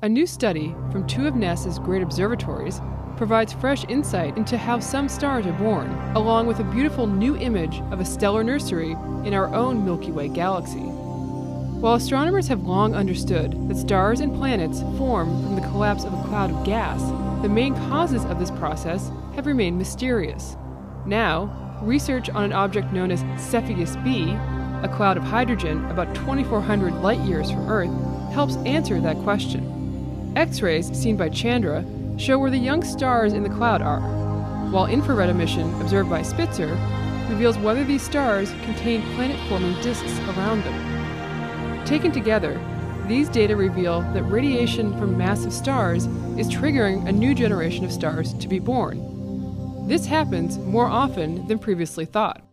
A new study from two of NASA's great observatories provides fresh insight into how some stars are born, along with a beautiful new image of a stellar nursery in our own Milky Way galaxy. While astronomers have long understood that stars and planets form from the collapse of a cloud of gas, the main causes of this process have remained mysterious. Now, research on an object known as Cepheus b, a cloud of hydrogen about 2,400 light years from Earth, helps answer that question. X rays seen by Chandra show where the young stars in the cloud are, while infrared emission observed by Spitzer reveals whether these stars contain planet forming disks around them. Taken together, these data reveal that radiation from massive stars is triggering a new generation of stars to be born. This happens more often than previously thought.